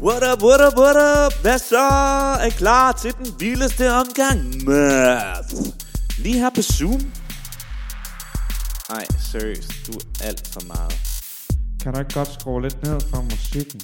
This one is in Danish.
What up, what up, what up? Hvad så? Er I klar til den vildeste omgang math? Lige her på Zoom? Ej, seriøst, du er alt for meget. Kan du ikke godt skrue lidt ned for musikken?